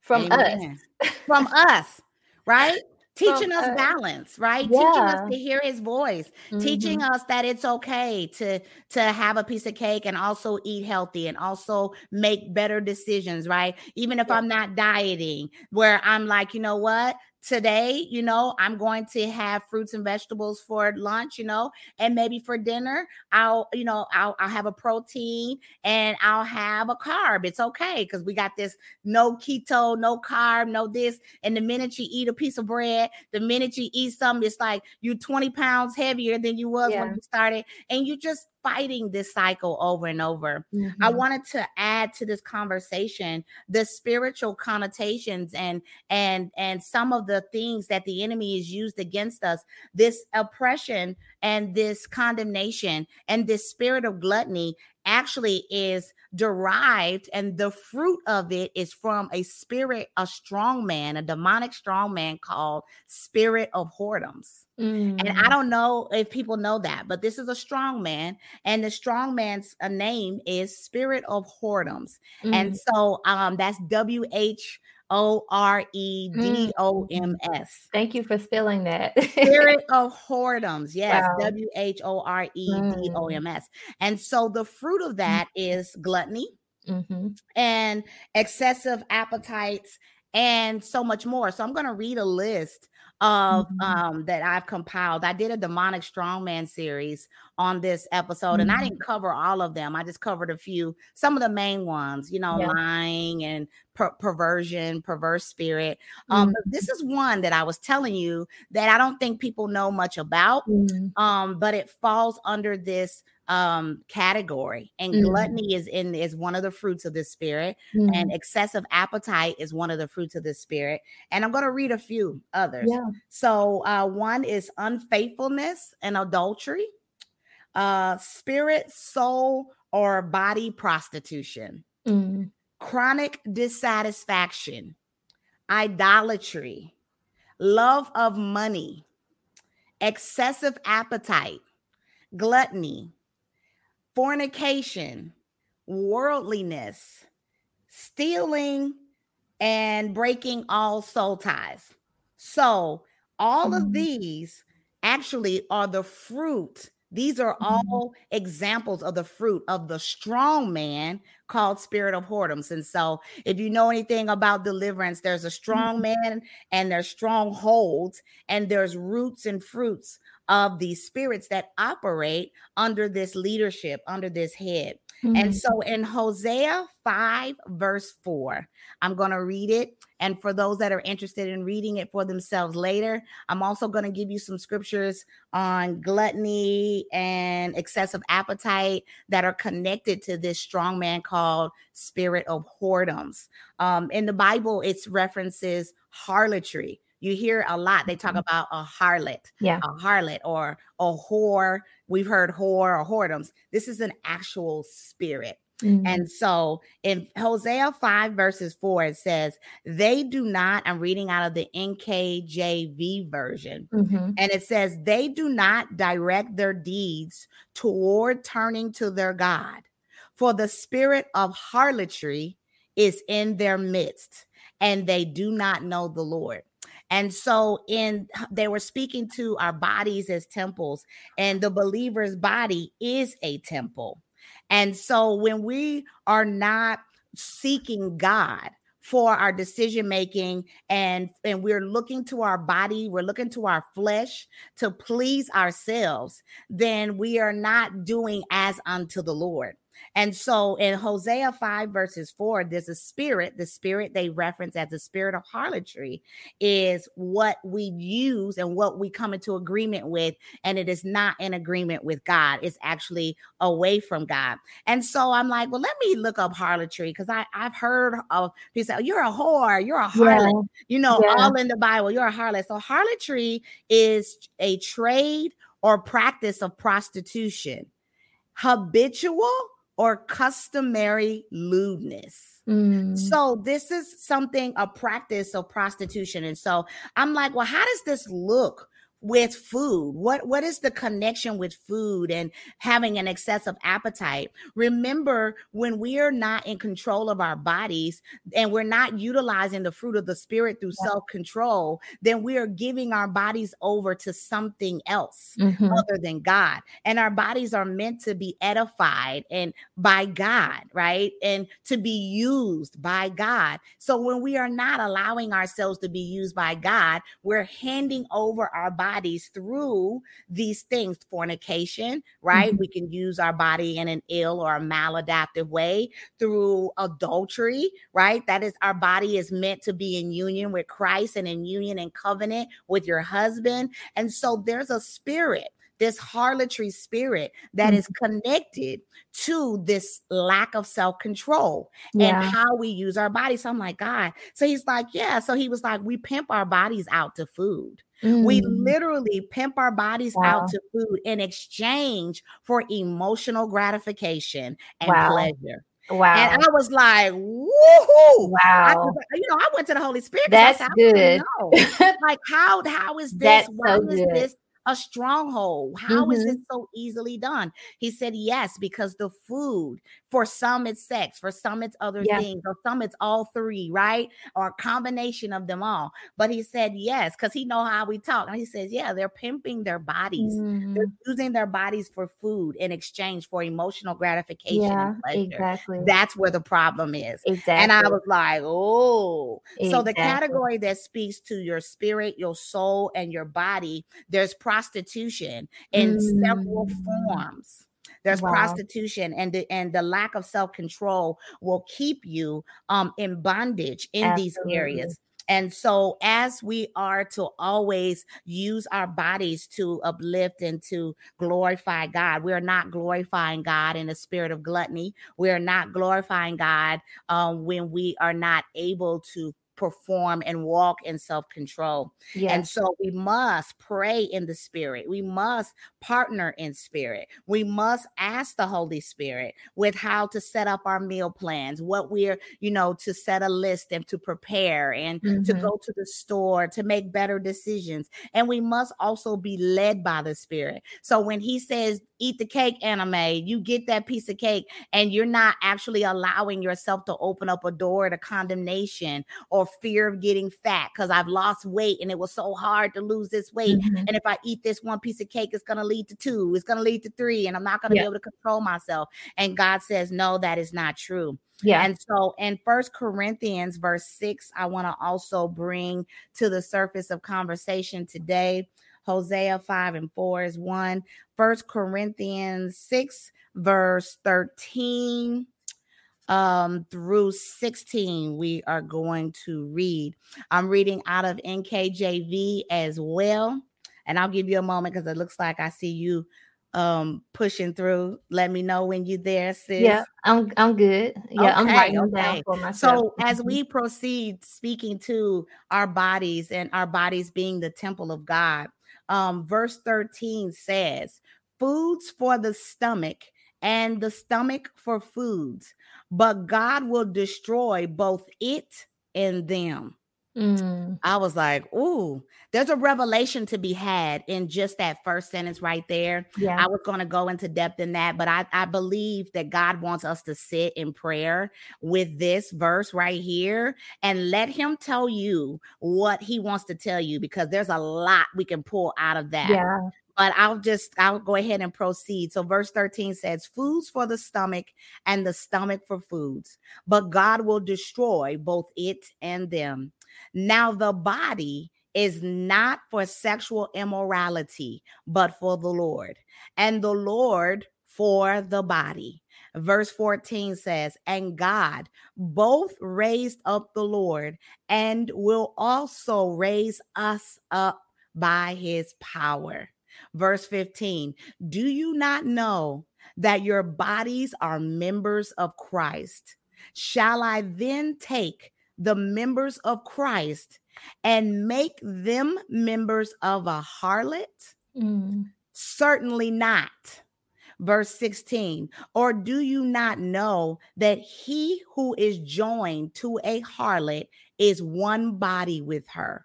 Speaker 2: from Amen.
Speaker 1: us. from us, right? Teaching us balance right yeah. teaching us to hear his voice mm-hmm. teaching us that it's okay to to have a piece of cake and also eat healthy and also make better decisions right even if yeah. i'm not dieting where i'm like you know what today, you know, I'm going to have fruits and vegetables for lunch, you know, and maybe for dinner, I'll, you know, I'll, I'll have a protein and I'll have a carb. It's okay because we got this no keto, no carb, no this. And the minute you eat a piece of bread, the minute you eat something, it's like you're 20 pounds heavier than you was yeah. when you started. And you just fighting this cycle over and over. Mm-hmm. I wanted to add to this conversation the spiritual connotations and and and some of the things that the enemy is used against us. This oppression and this condemnation and this spirit of gluttony actually is derived and the fruit of it is from a spirit a strong man a demonic strong man called spirit of whoredoms mm. and i mm. don't know if people know that but this is a strong man and the strong man's a uh, name is spirit of whoredoms mm. and so um that's w-h O R E D O M mm.
Speaker 2: Thank you for spelling that.
Speaker 1: Spirit of whoredoms. Yes. W H O R E D O M S. And so the fruit of mm. that is gluttony mm-hmm. and excessive appetites and so much more. So I'm going to read a list of mm-hmm. um that I've compiled. I did a demonic strongman series on this episode mm-hmm. and I mm-hmm. didn't cover all of them. I just covered a few, some of the main ones, you know, yeah. lying and per- perversion, perverse spirit. Um mm-hmm. this is one that I was telling you that I don't think people know much about. Mm-hmm. Um but it falls under this um category and mm. gluttony is in is one of the fruits of the spirit mm. and excessive appetite is one of the fruits of the spirit and i'm going to read a few others yeah. so uh one is unfaithfulness and adultery uh spirit soul or body prostitution mm. chronic dissatisfaction idolatry love of money excessive appetite gluttony fornication, worldliness, stealing, and breaking all soul ties. So, all of mm-hmm. these actually are the fruit. These are mm-hmm. all examples of the fruit of the strong man called spirit of whoredoms. And so, if you know anything about deliverance, there's a strong mm-hmm. man and there's strongholds, and there's roots and fruits of these spirits that operate under this leadership, under this head. Mm-hmm. And so in Hosea 5, verse 4, I'm going to read it. And for those that are interested in reading it for themselves later, I'm also going to give you some scriptures on gluttony and excessive appetite that are connected to this strong man called spirit of whoredoms. Um, in the Bible, it's references harlotry you hear a lot they talk mm-hmm. about a harlot yeah a harlot or a whore we've heard whore or whoredoms this is an actual spirit mm-hmm. and so in hosea 5 verses 4 it says they do not i'm reading out of the nkjv version mm-hmm. and it says they do not direct their deeds toward turning to their god for the spirit of harlotry is in their midst and they do not know the lord and so in they were speaking to our bodies as temples and the believer's body is a temple. And so when we are not seeking God, for our decision making and and we're looking to our body we're looking to our flesh to please ourselves then we are not doing as unto the lord And so in Hosea 5, verses 4, there's a spirit. The spirit they reference as the spirit of harlotry is what we use and what we come into agreement with. And it is not in agreement with God, it's actually away from God. And so I'm like, well, let me look up harlotry because I've heard of people say, oh, you're a whore, you're a harlot, yeah. you know, yeah. all in the Bible, you're a harlot. So harlotry is a trade or practice of prostitution, habitual or customary lewdness. Mm. So this is something a practice of prostitution. And so I'm like, well, how does this look with food? What what is the connection with food and having an excessive appetite? Remember when we are not in control of our bodies and we're not utilizing the fruit of the spirit through yeah. self-control then we are giving our bodies over to something else mm-hmm. other than god. And our bodies are meant to be edified and by god right? And to be used by god. So when we are not allowing ourselves to be used by god we're handing over our bodies bodies through these things fornication, right? Mm-hmm. We can use our body in an ill or a maladaptive way through adultery, right? That is, our body is meant to be in union with Christ and in union and covenant with your husband. And so there's a spirit this harlotry spirit that is mm-hmm. connected to this lack of self control yeah. and how we use our bodies. So I'm like, God. So he's like, yeah. So he was like, we pimp our bodies out to food. Mm. We literally pimp our bodies wow. out to food in exchange for emotional gratification and wow. pleasure. Wow. And I was like, woohoo. Wow. I, you know, I went to the Holy Spirit.
Speaker 2: That's good.
Speaker 1: like, how how is this? That's Why so is good. this a stronghold. How mm-hmm. is it so easily done? He said, Yes, because the food, for some it's sex, for some it's other yeah. things, or some it's all three, right? Or a combination of them all. But he said, Yes, because he know how we talk. And he says, Yeah, they're pimping their bodies. Mm-hmm. They're using their bodies for food in exchange for emotional gratification. Yeah, exactly. That's where the problem is. Exactly. And I was like, Oh, exactly. so the category that speaks to your spirit, your soul, and your body, there's prostitution in mm. several forms there's wow. prostitution and the and the lack of self-control will keep you um in bondage in Absolutely. these areas and so, as we are to always use our bodies to uplift and to glorify God, we are not glorifying God in a spirit of gluttony. We are not glorifying God um, when we are not able to perform and walk in self control. Yes. And so we must pray in the spirit. We must partner in spirit. We must ask the Holy Spirit with how to set up our meal plans, what we're, you know, to set a list and to prepare and mm-hmm. to go to the store to make better decisions. And we must also be led by the spirit. So when he says, eat the cake anime, you get that piece of cake and you're not actually allowing yourself to open up a door to condemnation or fear of getting fat because I've lost weight and it was so hard to lose this weight. Mm-hmm. And if I eat this one piece of cake, it's going to lead to two, it's going to lead to three, and I'm not going to yeah. be able to control myself. And God says, no, that is not true. Yeah. And so in First Corinthians, verse six, I want to also bring to the surface of conversation today. Hosea 5 and 4 is one. First Corinthians 6, verse 13 um, through 16, we are going to read. I'm reading out of NKJV as well. And I'll give you a moment because it looks like I see you um pushing through. Let me know when you're there, sis.
Speaker 2: Yeah, I'm I'm good. Yeah, okay, I'm writing okay. down for
Speaker 1: myself. So as we proceed speaking to our bodies and our bodies being the temple of God, um, verse 13 says, Foods for the stomach and the stomach for foods, but God will destroy both it and them. Mm. I was like, ooh, there's a revelation to be had in just that first sentence right there. Yeah. I was going to go into depth in that, but I, I believe that God wants us to sit in prayer with this verse right here and let Him tell you what He wants to tell you because there's a lot we can pull out of that. Yeah but I'll just I'll go ahead and proceed. So verse 13 says, "Foods for the stomach and the stomach for foods, but God will destroy both it and them. Now the body is not for sexual immorality, but for the Lord, and the Lord for the body." Verse 14 says, And God both raised up the Lord and will also raise us up by his power. Verse 15, Do you not know that your bodies are members of Christ? Shall I then take the members of Christ and make them members of a harlot? Mm. Certainly not. Verse 16, or do you not know that he who is joined to a harlot is one body with her?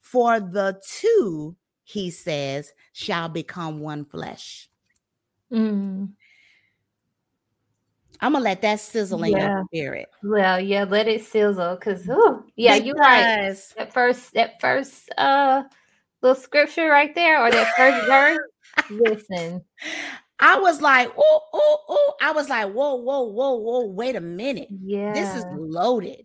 Speaker 1: For the two, he says, shall become one flesh. Mm. I'm gonna let that sizzle in yeah. your spirit.
Speaker 2: Well, yeah, let it sizzle because yeah, you right. That first that first uh little scripture right there or that first verse. Listen.
Speaker 1: I was like, oh, oh, oh. I was like, whoa, whoa, whoa, whoa, wait a minute.
Speaker 2: Yeah.
Speaker 1: This is loaded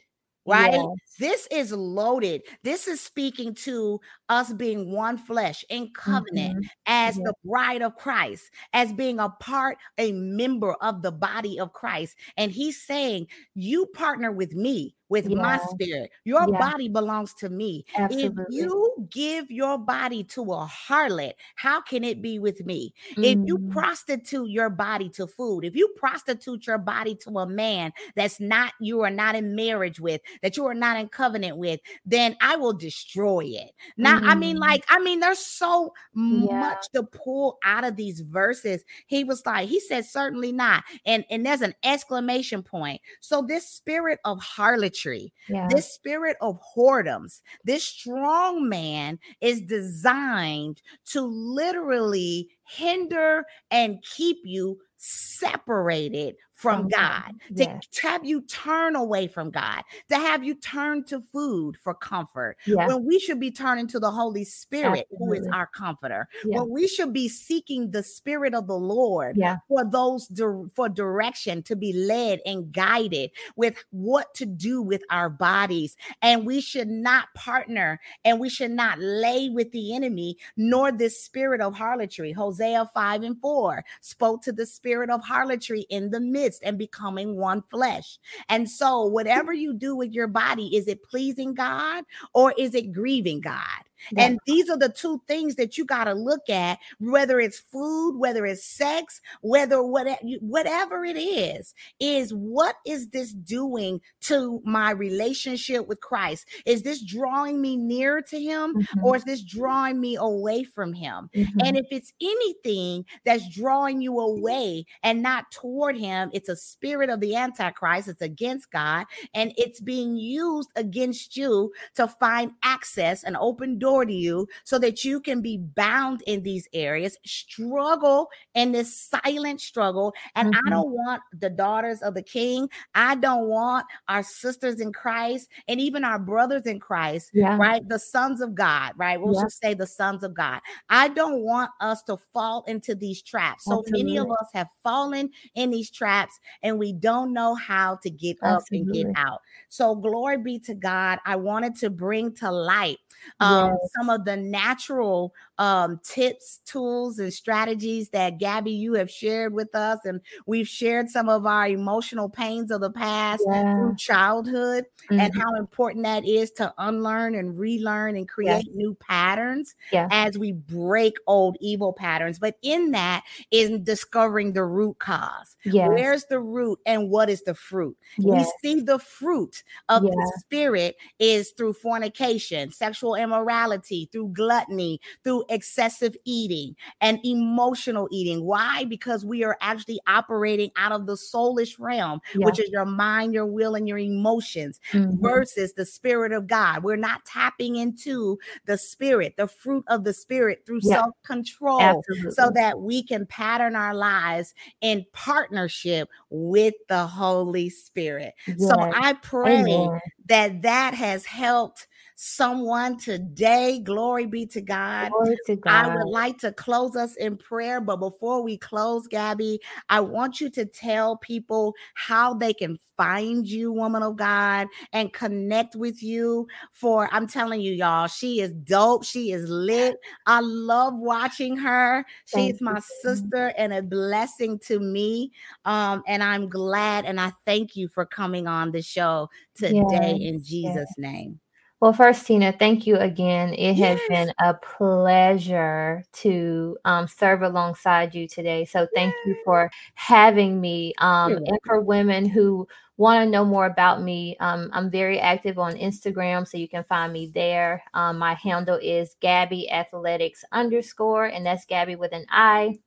Speaker 1: right? Yes. This is loaded. This is speaking to us being one flesh in covenant mm-hmm. as yes. the bride of Christ, as being a part, a member of the body of Christ. And he's saying, You partner with me with my spirit. Your body belongs to me. Absolutely. If you give your body to a harlot, how can it be with me? Mm. If you mm. prostitute your body to food, if you prostitute your body to a man that's not you are not in marriage with, that you are not in covenant with, then I will destroy it. Now, mm. I mean, mm. like, I mean, there's so yeah. much to pull out of these verses. He was like, he said, certainly not. And and there's an exclamation point. So this spirit of harlotry yeah. this spirit of whoredoms, this strong man is designed to literally hinder and keep you separated from God, to, yes. have you turn away from God, to have you turn to food for comfort. Yeah. When we should be turning to the Holy Spirit, Absolutely. who is our comforter. Yeah. When we should be seeking the Spirit of the Lord yeah. for those di- for direction to be led and guided with what to do with our bodies. And we should not partner and we should not lay with the enemy, nor this spirit of harlotry. Hosea 5 and 4 spoke to the spirit of harlotry in the midst and becoming one flesh. And so, whatever you do with your body, is it pleasing God or is it grieving God? Yeah. And these are the two things that you got to look at, whether it's food, whether it's sex, whether whatever, whatever it is, is what is this doing to my relationship with Christ? Is this drawing me nearer to him mm-hmm. or is this drawing me away from him? Mm-hmm. And if it's anything that's drawing you away and not toward him, it's a spirit of the Antichrist, it's against God, and it's being used against you to find access and open doors door to you so that you can be bound in these areas, struggle in this silent struggle. And mm-hmm. I don't want the daughters of the king, I don't want our sisters in Christ and even our brothers in Christ, yeah. right? The sons of God, right? We'll yeah. just say the sons of God. I don't want us to fall into these traps. So Absolutely. many of us have fallen in these traps and we don't know how to get Absolutely. up and get out. So glory be to God. I wanted to bring to light um, yes. some of the natural um, tips, tools, and strategies that Gabby, you have shared with us. And we've shared some of our emotional pains of the past yeah. through childhood mm-hmm. and how important that is to unlearn and relearn and create yeah. new patterns yeah. as we break old evil patterns. But in that is discovering the root cause. Yes. Where's the root and what is the fruit? Yes. We see the fruit of the spirit is through fornication, sexual immorality, through gluttony, through excessive eating and emotional eating. Why? Because we are actually operating out of the soulish realm, yeah. which is your mind, your will, and your emotions, mm-hmm. versus the spirit of God. We're not tapping into the spirit, the fruit of the spirit through yeah. self control, so that we can pattern our lives in partnership with the Holy Spirit. Yes. So I pray Amen. that that has helped someone today. Glory be to God.
Speaker 2: To God.
Speaker 1: I would like to close us in prayer, but before we close, Gabby, I want you to tell people how they can find you, woman of God, and connect with you. For I'm telling you, y'all, she is dope. She is lit. I love watching her. She is my sister and a blessing to me. Um, and I'm glad and I thank you for coming on the show today yes, in Jesus' yes. name.
Speaker 2: Well, first, Tina, thank you again. It yes. has been a pleasure to um, serve alongside you today. So, thank yes. you for having me. Um, and for women who want to know more about me, um, I'm very active on Instagram, so you can find me there. Um, my handle is Gabbi Athletics underscore, and that's Gabby with an I.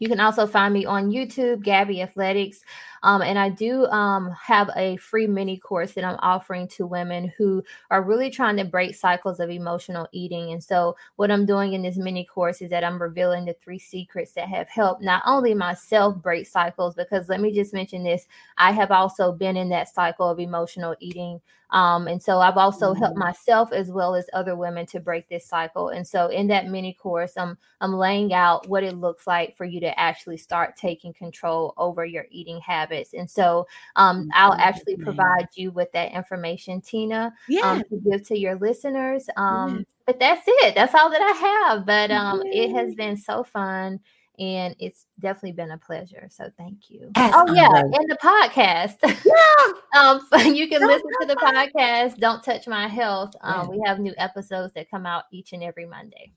Speaker 2: You can also find me on YouTube, Gabbi Athletics. Um, and I do um, have a free mini course that I'm offering to women who are really trying to break cycles of emotional eating. And so, what I'm doing in this mini course is that I'm revealing the three secrets that have helped not only myself break cycles, because let me just mention this I have also been in that cycle of emotional eating. Um, and so I've also mm-hmm. helped myself as well as other women to break this cycle. And so in that mini course, I'm I'm laying out what it looks like for you to actually start taking control over your eating habits habits. And so um, I'll actually provide you with that information, Tina, yeah. um, to give to your listeners. Um, yes. But that's it. That's all that I have. But um, it has been so fun and it's definitely been a pleasure. So thank you. Oh yeah, and the podcast. Yeah. um, so you can Don't listen to the podcast. Don't touch my health. Um, yeah. we have new episodes that come out each and every Monday.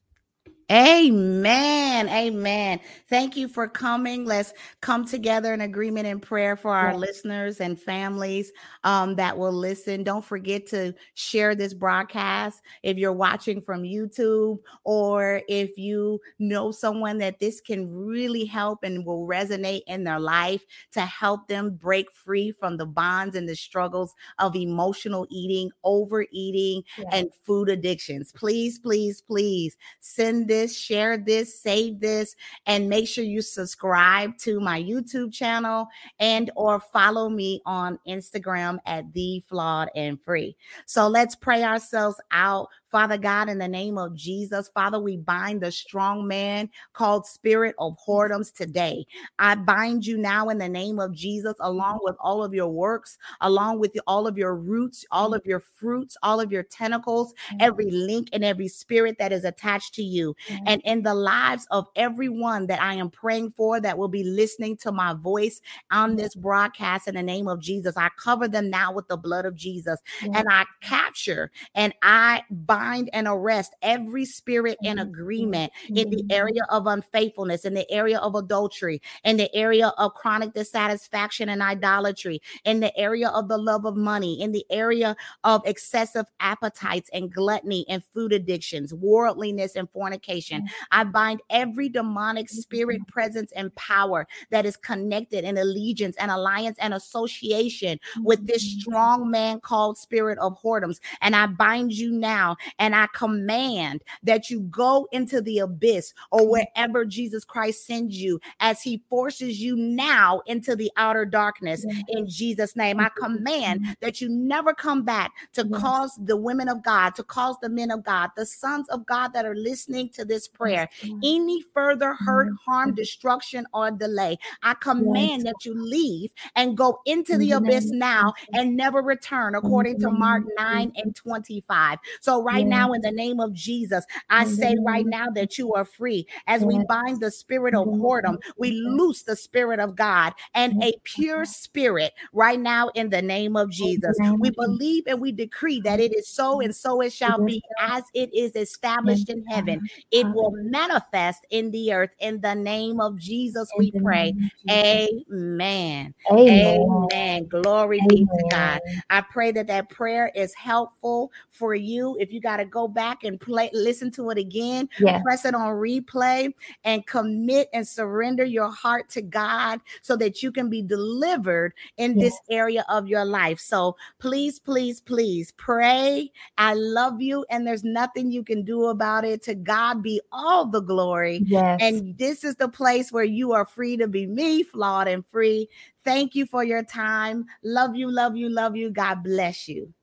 Speaker 1: Amen. Amen. Thank you for coming. Let's come together in agreement and prayer for our listeners and families um, that will listen. Don't forget to share this broadcast if you're watching from YouTube or if you know someone that this can really help and will resonate in their life to help them break free from the bonds and the struggles of emotional eating, overeating, and food addictions. Please, please, please send this this, share this, save this, and make sure you subscribe to my YouTube channel and or follow me on Instagram at the flawed and free. So let's pray ourselves out Father God, in the name of Jesus, Father, we bind the strong man called spirit of whoredoms today. I bind you now in the name of Jesus, along with all of your works, along with all of your roots, all of your fruits, all of your tentacles, every link and every spirit that is attached to you. And in the lives of everyone that I am praying for that will be listening to my voice on this broadcast in the name of Jesus, I cover them now with the blood of Jesus. And I capture and I bind bind and arrest every spirit in mm-hmm. agreement in the mm-hmm. area of unfaithfulness, in the area of adultery, in the area of chronic dissatisfaction and idolatry, in the area of the love of money, in the area of excessive appetites and gluttony and food addictions, worldliness and fornication. Mm-hmm. I bind every demonic spirit, presence, and power that is connected in allegiance and alliance and association with this strong man called spirit of whoredoms. And I bind you now and I command that you go into the abyss or mm. wherever Jesus Christ sends you as he forces you now into the outer darkness in Jesus' name. I command that you never come back to cause the women of God, to cause the men of God, the sons of God that are listening to this prayer, any further hurt, harm, destruction, or delay. I command that you leave and go into the abyss now and never return, according to Mark 9 and 25. So, right right now in the name of Jesus. I say right now that you are free. As we bind the spirit of whoredom, we loose the spirit of God and a pure spirit right now in the name of Jesus. We believe and we decree that it is so and so it shall be as it is established in heaven. It will manifest in the earth in the name of Jesus. We pray. Amen. Amen. Amen. Glory be to God. I pray that that prayer is helpful for you. If you got to go back and play, listen to it again, yeah. press it on replay, and commit and surrender your heart to God so that you can be delivered in this area of your life. So please, please, please pray. I love you, and there's nothing you can do about it. To God be all the glory. Yes. And this is the place where you are free to be me, flawed and free. Thank you for your time. Love you, love you, love you. God bless you.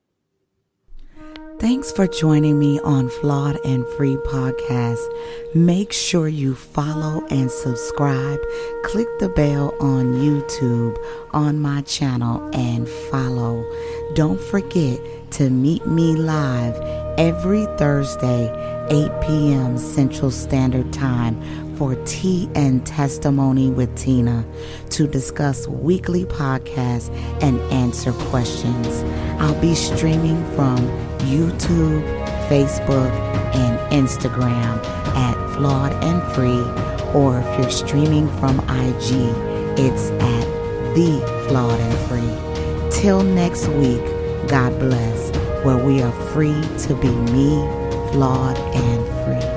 Speaker 1: Thanks for joining me on Flawed and Free Podcast. Make sure you follow and subscribe. Click the bell on YouTube on my channel and follow. Don't forget to meet me live every Thursday, 8 p.m. Central Standard Time for Tea and Testimony with Tina to discuss weekly podcasts and answer questions. I'll be streaming from YouTube, Facebook, and Instagram at Flawed and Free, or if you're streaming from IG, it's at The Flawed and Free. Till next week, God bless, where we are free to be me, flawed, and free.